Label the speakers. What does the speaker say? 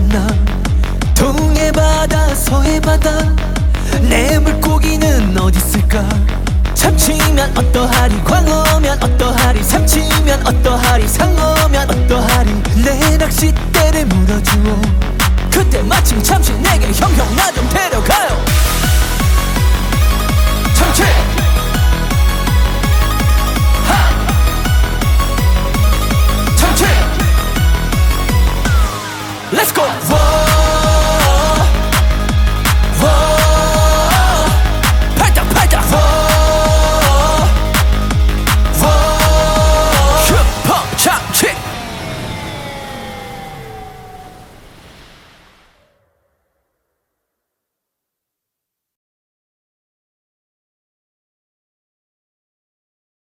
Speaker 1: 만나 동해 바다 서해 바다. 내 물고기는 어디 있을까? 참치면 어떠하리? 광어면 어떠하리? 삼치면 어떠하리? 상어면 어떠하리? 내 낚싯대를 물어주어. 그때 마침 잠시 내게 형형 Let's go.